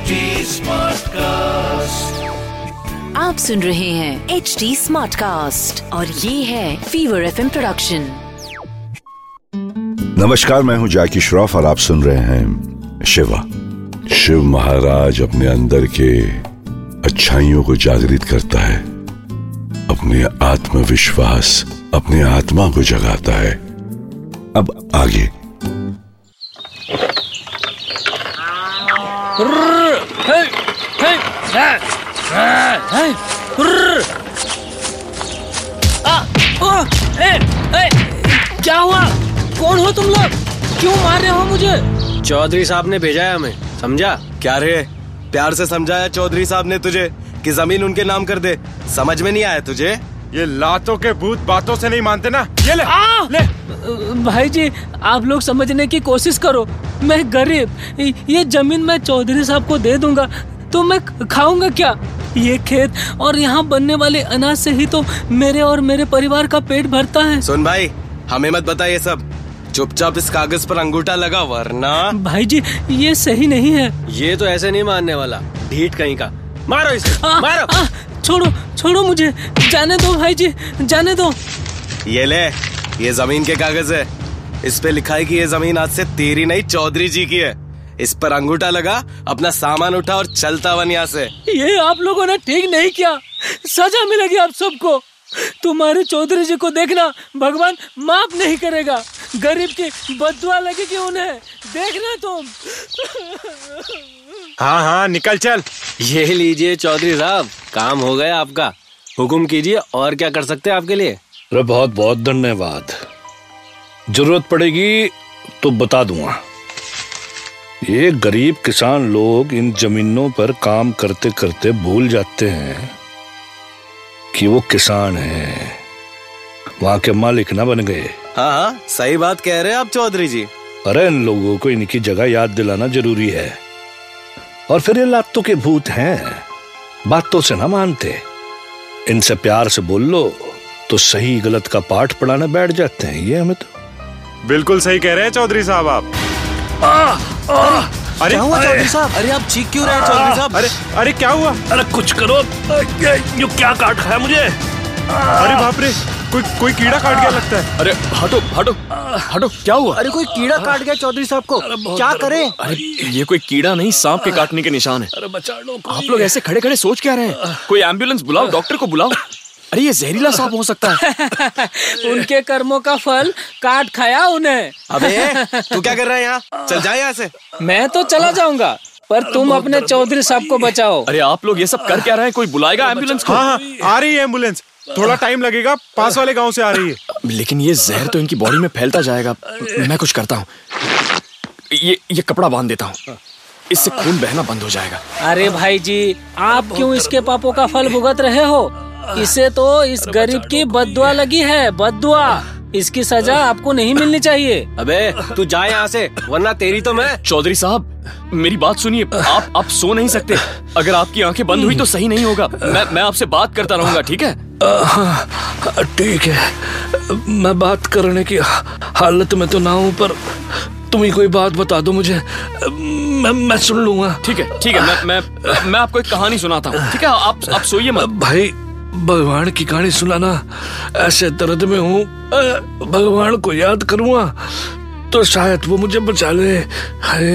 HD Smartcast. आप सुन रहे हैं एच डी स्मार्ट कास्ट और ये है फीवर एफ़ प्रोडक्शन नमस्कार मैं हूँ जैकी श्रॉफ और आप सुन रहे हैं शिवा। शिव महाराज अपने अंदर के अच्छाइयों को जागृत करता है अपने आत्मविश्वास अपने आत्मा को जगाता है। अब आगे। हे, हे, हे, हे, हे, रुर्र। आ, आ, ए, ए, क्या हुआ? कौन हो तुम लोग? क्यों मार रहे हो मुझे? चौधरी साहब ने भेजा है हमें समझा? क्या रे? प्यार से समझाया चौधरी साहब ने तुझे कि ज़मीन उनके नाम कर दे। समझ में नहीं आया तुझे? ये लातों के भूत बातों से नहीं मानते ना? ये ले आ! ले। भाई जी आप लोग समझने की कोशिश करो। मैं गरीब ये ज़मीन मैं चौधरी साहब को दे दूँगा तो मैं खाऊँगा क्या? ये खेत और यहाँ बनने वाले अनाज से ही तो मेरे और मेरे परिवार का पेट भरता है। सुन भाई हमें मत बता ये सब। चुपचाप इस कागज़ पर अंगूठा लगा वरना भाई जी ये सही नहीं है। ये तो ऐसे नहीं मानने वाला। ढीठ कहीं का। मारो इसे आ, मारो। आ, छोड़ो छोड़ो मुझे। जाने दो भाई जी जाने दो। ये ले ये ज़मीन के कागज़ है। इस पे लिखा है कि ये ज़मीन आज से तेरी नहीं चौधरी जी की है। इस पर अंगूठा लगा अपना सामान उठा और चलता वन यहाँ से। ये आप लोगों ने ठीक नहीं किया। सजा मिलेगी आप सबको। तुम्हारे चौधरी जी को देखना भगवान माफ़ नहीं करेगा। गरीब की बदुआ लगेगी उन्हें देखना तुम। हाँ हाँ निकल चल। ये लीजिए चौधरी साहब काम हो गया आपका। हुक्म कीजिए और क्या कर सकते हैं आपके लिए? अरे बहुत बहुत धन्यवाद। ज़रूरत पड़ेगी तो बता दूँगा। ये गरीब किसान लोग इन जमीनों पर काम करते करते भूल जाते हैं कि वो किसान हैं। वहाँ के मालिक ना बन गए। हाँ हाँ सही बात कह रहे हैं आप चौधरी जी। अरे इन लोगों को इनकी जगह याद दिलाना ज़रूरी है। और फिर ये लातों के भूत हैं। बातों से ना मानते। इनसे प्यार से बोल लो तो सही गलत का पाठ पढ़ाने बैठ जाते हैं। ये हमें तो बिल्कुल सही कह रहे हैं चौधरी साहब आप। अरे क्या हुआ चौधरी साहब? अरे आप चीख क्यों रहे हैं चौधरी साहब? अरे अरे क्या हुआ? अरे कुछ करो। ये क्या काट खाया मुझे? अरे बाप रे कोई कोई कीड़ा काट गया लगता है। अरे हटो हटो हटो क्या हुआ? अरे कोई कीड़ा काट गया चौधरी साहब को। क्या करें? अरे ये कोई कीड़ा नहीं सांप के काटने के निशान है। अरे बचा लो आप लोग ऐसे खड़े खड़े सोच क्या रहे हैं? कोई एंबुलेंस बुलाओ डॉक्टर को बुलाओ। अरे ये जहरीला सांप हो सकता है। उनके कर्मों का फल काट खाया उन्हें। अबे तू क्या कर रहा है यहाँ? चल जाए यहाँ से। मैं तो चला जाऊँगा पर तुम अपने चौधरी साहब को बचाओ। अरे आप लोग ये सब कर क्या रहे हैं? कोई बुलाएगा एंबुलेंस को? हाँ हाँ आ रही है एंबुलेंस थोड़ा टाइम लगेगा पास वाले गाँव से आ रही है। लेकिन ये जहर तो इनकी बॉडी में फैलता जाएगा। मैं कुछ करता हूँ। ये ये कपड़ा बाँध देता हूँ। इससे खून बहना बंद हो जाएगा। अरे भाई जी आप क्यों इसके पापों का फल भुगत रहे हो? इसे तो इस गरीब की बदुआ लगी है बदुआ। इसकी सजा आपको नहीं मिलनी चाहिए। अबे तू जा यहाँ से वरना तेरी तो मैं चौधरी साहब मेरी बात सुनिए। आप आप सो नहीं सकते। अगर आपकी आँखें बंद हुई तो सही नहीं होगा। मैं मैं आपसे बात करता रहूँगा ठीक है? हाँ, ठीक है। मैं बात करने की हालत में तो ना हूँ पर तुम ही कोई बात बता दो मुझे। मैं मैं सुन लूँगा। ठीक है ठीक है मैं मैं मैं आपको एक कहानी सुनाता हूँ ठीक है? आप आप सोइए मत। भाई भगवान की कहानी सुनाना। ऐसे दर्द में हूँ। भगवान को याद करूँगा तो शायद वो मुझे बचा ले।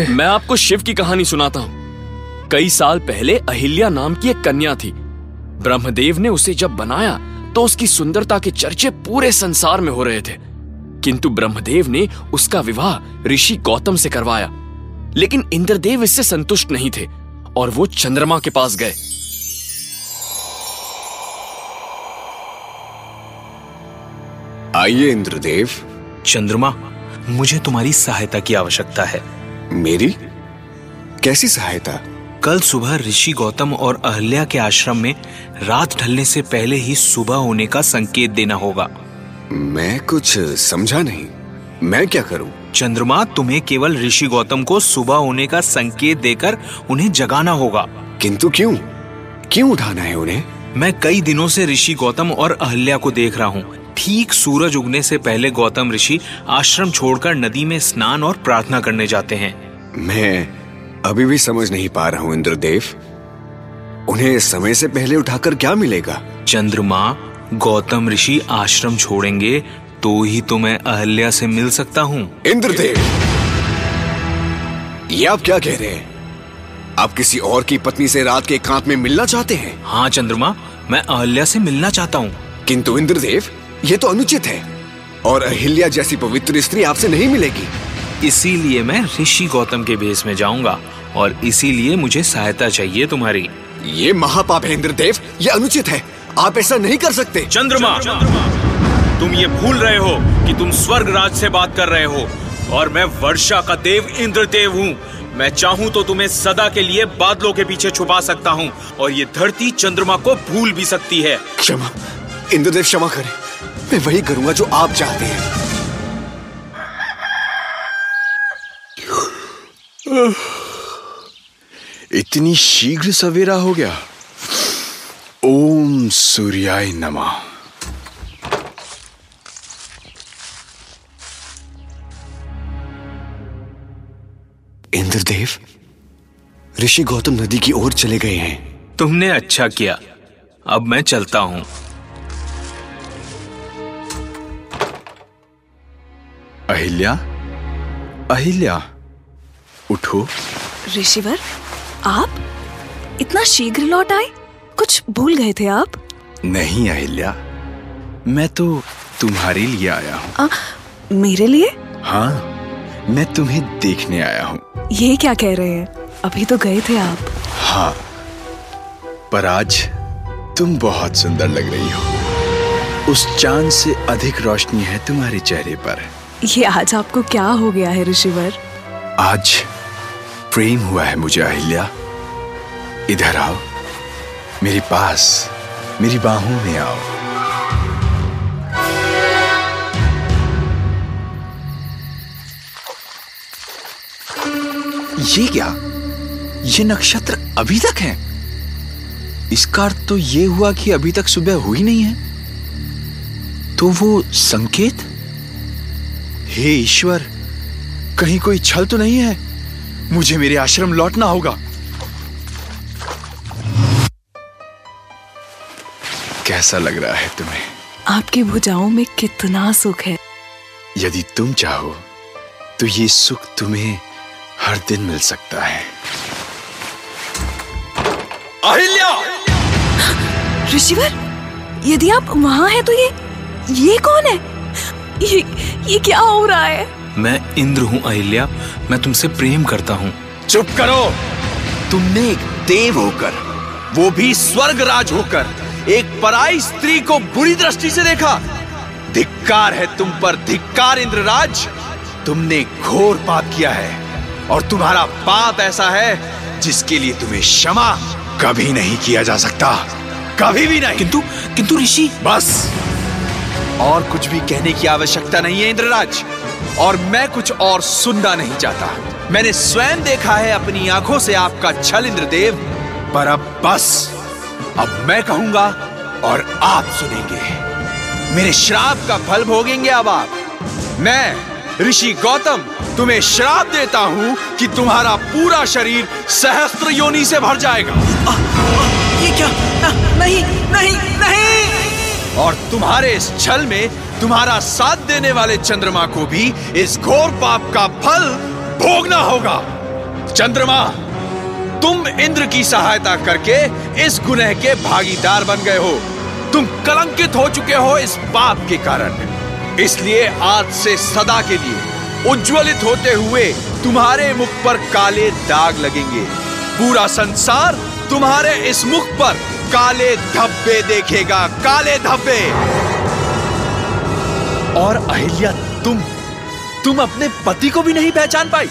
मैं आपको शिव की कहानी सुनाता हूँ। कई साल पहले अहिल्या नाम की एक कन्या थी। ब्रह्मदेव ने उसे जब बनाया तो उसकी सुंदरता के चर्चे पूरे संसार में हो रहे थे। किंतु ब्रह्मदेव ने उसका विवाह ऋषि गौतम से करवाया। लेकिन इंद्रदेव इससे संतुष्ट नहीं थे, और वो चंद्रमा के पास गए। आइए इंद्रदेव। चंद्रमा मुझे तुम्हारी सहायता की आवश्यकता है। मेरी? कैसी सहायता? कल सुबह ऋषि गौतम और अहल्या के आश्रम में रात ढलने से पहले ही सुबह होने का संकेत देना होगा। मैं कुछ समझा नहीं। मैं क्या करूँ? चंद्रमा तुम्हें केवल ऋषि गौतम को सुबह होने का संकेत देकर उन्हें जगाना होगा। किंतु क्यों? क्यों उठाना है उन्हें? मैं कई दिनों से ऋषि गौतम और अहल्या को देख रहा हूँ। ठीक सूरज उगने से पहले गौतम ऋषि आश्रम छोड़कर नदी में स्नान और प्रार्थना करने जाते हैं। मैं अभी भी समझ नहीं पा रहा हूँ इंद्रदेव। उन्हें समय से पहले उठाकर क्या मिलेगा? चंद्रमा गौतम ऋषि आश्रम छोड़ेंगे तो ही तो मैं अहल्या से मिल सकता हूँ। इंद्रदेव! ये आप क्या कह रहे हैं? आप किसी और की पत्नी से रात के एकांत में मिलना चाहते हैं? हाँ चंद्रमा मैं अहल्या से मिलना चाहता हूँ। किंतु इंद्रदेव ये तो अनुचित है। और अहिल्या जैसी पवित्र स्त्री आपसे नहीं मिलेगी। इसीलिए मैं ऋषि गौतम के भेष में जाऊँगा और इसीलिए मुझे सहायता चाहिए तुम्हारी। ये महापाप है इंद्रदेव। ये अनुचित है। आप ऐसा नहीं कर सकते। चंद्रमा! तुम ये भूल रहे हो कि तुम स्वर्ग राज से बात कर रहे हो और मैं वर्षा का देव इंद्रदेव हूँ। मैं चाहूँ तो तुम्हें सदा के लिए बादलों के पीछे छुपा सकता हूँ और ये धरती चंद्रमा को भूल भी सकती है। क्षमा। इंद्रदेव क्षमा करें। मैं वही करूँगा जो आप चाहते हैं। इतनी शीघ्र सवेरा हो गया। ओम सूर्याय नमः। इंद्रदेव ऋषि गौतम नदी की ओर चले गए हैं। तुमने अच्छा किया। अब मैं चलता हूँ। अहिल्या? अहिल्या उठो। ऋषिवर आप? इतना शीघ्र लौट आए? कुछ भूल गए थे आप? नहीं अहिल्या मैं तो तुम्हारे लिए आया हूँ। मेरे लिए? हाँ मैं तुम्हें देखने आया हूँ। ये क्या कह रहे हैं? अभी तो गए थे आप। हाँ पर आज तुम बहुत सुंदर लग रही हो। उस चाँद से अधिक रोशनी है तुम्हारे चेहरे पर। ये आज आपको क्या हो गया है, ऋषिवर? आज प्रेम हुआ है मुझे, अहिल्या। इधर आओ। मेरे पास, मेरी बाहों में आओ। ये क्या? ये नक्षत्र अभी तक है? इसका अर्थ तो ये हुआ कि अभी तक सुबह हुई नहीं है। तो वो संकेत हे ईश्वर कहीं कोई छल तो नहीं है? मुझे मेरे आश्रम लौटना होगा। कैसा लग रहा है तुम्हें? आपकी भुजाओं में कितना सुख है। यदि तुम चाहो तो ये सुख तुम्हें हर दिन मिल सकता है। अहिल्या! ऋषिवर यदि आप वहाँ हैं तो ये ये कौन है? ये ये क्या हो रहा है? मैं इंद्र हूँ अहिल्या। मैं तुमसे प्रेम करता हूँ। चुप करो। तुमने एक देव होकर वो भी स्वर्ग राज होकर एक पराई स्त्री को बुरी दृष्टि से देखा। धिक्कार है तुम पर धिक्कार इंद्रराज। तुमने घोर पाप किया है और तुम्हारा पाप ऐसा है जिसके लिए तुम्हें क्षमा कभी नहीं किया जा सकता। कभी भी नहीं। किंतु किंतु ऋषि बस। और कुछ भी कहने की आवश्यकता नहीं है इंद्रराज। और मैं कुछ और सुनना नहीं चाहता। मैंने स्वयं देखा है अपनी आँखों से आपका छल इंद्रदेव। पर अब बस अब मैं कहूँगा और आप सुनेंगे। मेरे श्राप का फल भोगेंगे अब आप। मैं ऋषि गौतम तुम्हें श्राप देता हूँ कि तुम्हारा पूरा शरीर सहस्त्र योनि से भर जाएगा। आ, आ, ये क्या? आ, नहीं नहीं। और तुम्हारे इस छल में तुम्हारा साथ देने वाले चंद्रमा को भी इस घोर पाप का फल भोगना होगा। चंद्रमा, तुम इंद्र की सहायता करके इस गुनह के भागीदार बन गए हो। तुम कलंकित हो चुके हो इस पाप के कारण। इसलिए आज से सदा के लिए उज्ज्वलित होते हुए तुम्हारे मुख पर काले दाग लगेंगे। पूरा संसार तुम्हारे इस मुख पर काले धब्बे देखेगा, काले धब्बे। और अहिल्या, तुम तुम अपने पति को भी नहीं पहचान पाई।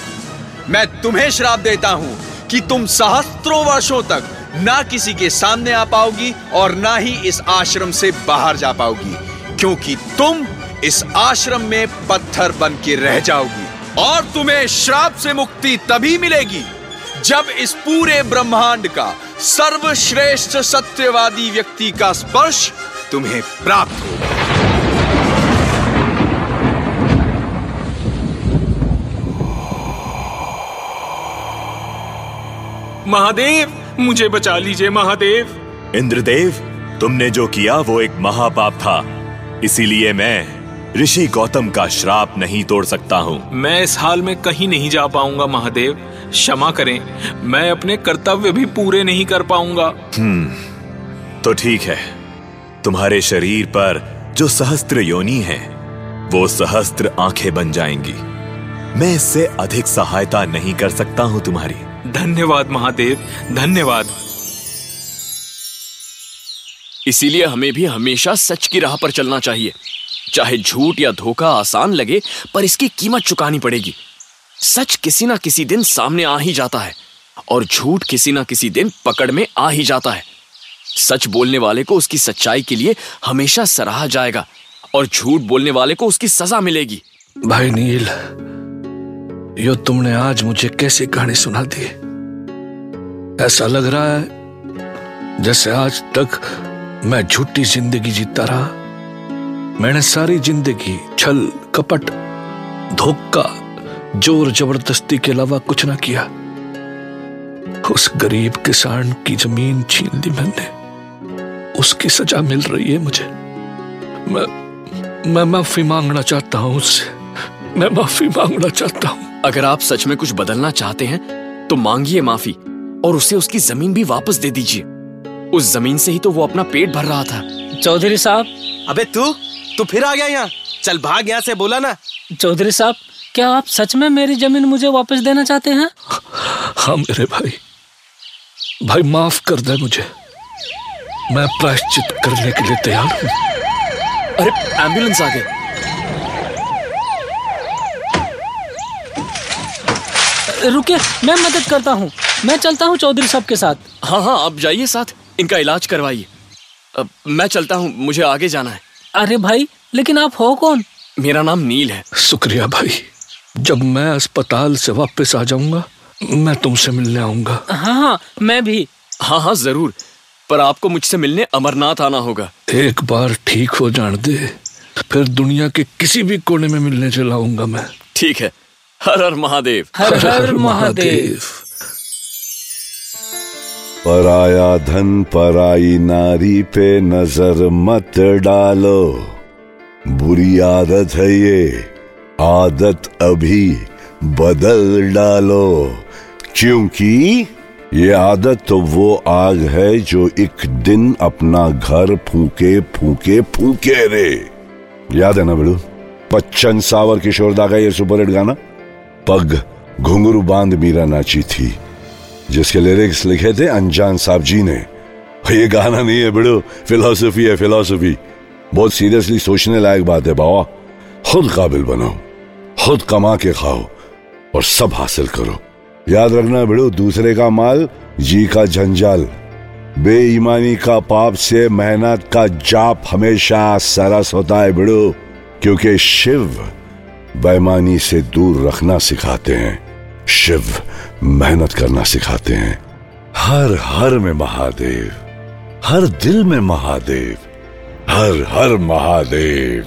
मैं तुम्हें श्राप देता हूँ कि तुम सहस्त्रों वर्षों तक ना किसी के सामने आ पाओगी और ना ही इस आश्रम से बाहर जा पाओगी, क्योंकि तुम इस आश्रम में पत्थर बन के रह जाओगी और तुम्हें श्राप से मुक्ति तभी मिलेगी जब इस पूरे ब्रह्मांड का सर्वश्रेष्ठ सत्यवादी व्यक्ति का स्पर्श तुम्हें प्राप्त होगा। महादेव मुझे बचा लीजिए महादेव। इंद्रदेव तुमने जो किया वो एक महापाप था। इसीलिए मैं ऋषि गौतम का श्राप नहीं तोड़ सकता हूँ। मैं इस हाल में कहीं नहीं जा पाऊँगा महादेव। क्षमा करें। मैं अपने कर्तव्य भी पूरे नहीं कर पाऊँगा। हम्म तो ठीक है। तुम्हारे शरीर पर जो सहस्त्र योनि है वो सहस्त्र आँखें बन जाएँगी। मैं इससे अधिक सहायता नहीं कर सकता हूँ तुम्हारी। धन्यवाद महादेव धन्यवाद। इसीलिए हमें भी हमेशा सच की राह पर चलना चाहिए। चाहे झूठ या धोखा आसान लगे पर इसकी कीमत चुकानी पड़ेगी। सच किसी ना किसी दिन सामने आ ही जाता है और झूठ किसी ना किसी दिन पकड़ में आ ही जाता है। सच बोलने वाले को उसकी सच्चाई के लिए हमेशा सराहा जाएगा और झूठ बोलने वाले को उसकी सजा मिलेगी। भाई नील, यो तुमने आज मुझे कैसी कहानी सुना दी? ऐसा लग रहा है जैसे आज तक मैं झूठी ज़िंदगी जीता रहा। मैंने सारी ज़िंदगी छल, कपट, धोखा ज़ोर ज़बरदस्ती के अलावा कुछ ना किया। उस गरीब किसान की ज़मीन छीन ली मैंने। उसकी सजा मिल रही है मुझे। मैं मैं माफ़ी मांगना चाहता हूँ उससे। मैं माफ़ी मांगना चाहता हूँ। अगर आप सच में कुछ बदलना चाहते हैं तो मांगिए माफ़ी और उसे उसकी ज़मीन भी वापस दे दीजिए। उस ज़मीन से ही तो वो अपना पेट भर रहा था। चौधरी साहब। अबे तू तू फिर आ गया यहाँ। चल भाग यहाँ से बोला ना। चौधरी साहब क्या आप सच में मेरी ज़मीन मुझे वापस देना चाहते हैं? हाँ मेरे भाई। भाई माफ़ कर दे मुझे। मैं प्रायश्चित करने के लिए तैयार हूँ। अरे एंबुलेंस आ गई रुकिए मैं मदद करता हूँ। मैं चलता हूँ चौधरी साहब के साथ। हाँ हाँ आप जाइए साथ। इनका इलाज करवाइए। अब मैं चलता हूँ मुझे आगे जाना है। अरे भाई लेकिन आप हो कौन? मेरा नाम नील है। शुक्रिया भाई। जब मैं अस्पताल से वापस आ जाऊँगा मैं तुमसे मिलने आऊँगा। हाँ हाँ मैं भी। हाँ हाँ ज़रूर। पर आपको मुझसे मिलने अमरनाथ आना होगा। एक बार ठीक हो जान दे फिर दुनिया के किसी भी कोने में मिलने चलाऊँगा मैं। ठीक है। हर हर महादेव। हर हर हर महादेव। पराया धन पराई नारी पे नज़र मत डालो। बुरी आदत है ये। आदत अभी बदल डालो। क्योंकि ये आदत तो वो आग है जो एक दिन अपना घर फूके फूके फूके रे। याद है ना बेड़ू बच्चन सावर किशोर दा का ये सुपरहिट गाना? पग घुंघरू बाँध मीरा नाची थी, जिसके लिरिक्स लिखे थे अनजान साहब जी ने। ये गाना नहीं है बिड़ो फिलोसफी है फिलोसफी बहुत सीरियसली सोचने लायक बात है बाबा। खुद काबिल बनो, खुद कमा के खाओ और सब हासिल करो। याद रखना बिड़ो दूसरे का माल, जी का जंजाल बेईमानी का पाप से मेहनत का जाप हमेशा सरस होता है बिड़ो क्योंकि शिव बेईमानी से दूर रखना सिखाते हैं। शिव मेहनत करना सिखाते हैं। हर हर में महादेव, हर दिल में महादेव, हर हर महादेव।